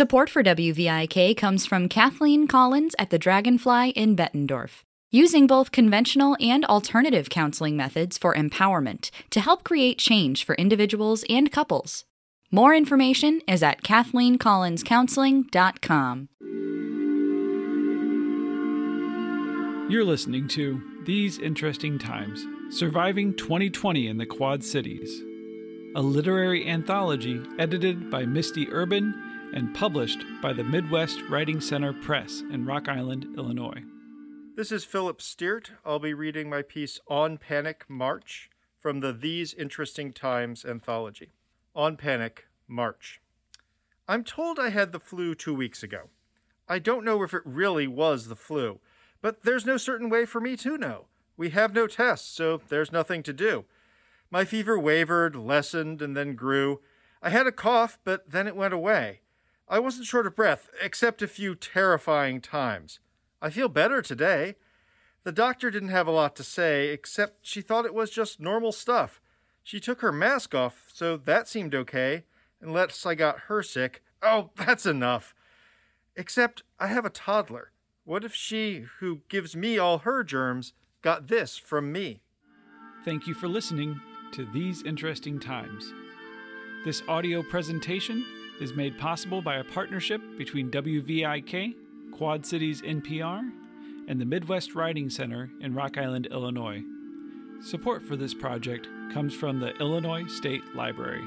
Support for WVIK comes from Kathleen Collins at the Dragonfly in Bettendorf, using both conventional and alternative counseling methods for empowerment to help create change for individuals and couples. More information is at KathleenCollinsCounseling.com. You're listening to These Interesting Times Surviving 2020 in the Quad Cities, a literary anthology edited by Misty Urban and published by the Midwest Writing Center Press in Rock Island, Illinois. This is Philip Steert. I'll be reading my piece On Panic March from the These Interesting Times anthology. On Panic March. I'm told I had the flu two weeks ago. I don't know if it really was the flu, but there's no certain way for me to know. We have no tests, so there's nothing to do. My fever wavered, lessened, and then grew. I had a cough, but then it went away. I wasn't short of breath, except a few terrifying times. I feel better today. The doctor didn't have a lot to say, except she thought it was just normal stuff. She took her mask off, so that seemed okay, unless I got her sick. Oh, that's enough. Except I have a toddler. What if she, who gives me all her germs, got this from me? Thank you for listening to These Interesting Times. This audio presentation is made possible by a partnership between WVIK, Quad Cities NPR, and the Midwest Writing Center in Rock Island, Illinois. Support for this project comes from the Illinois State Library.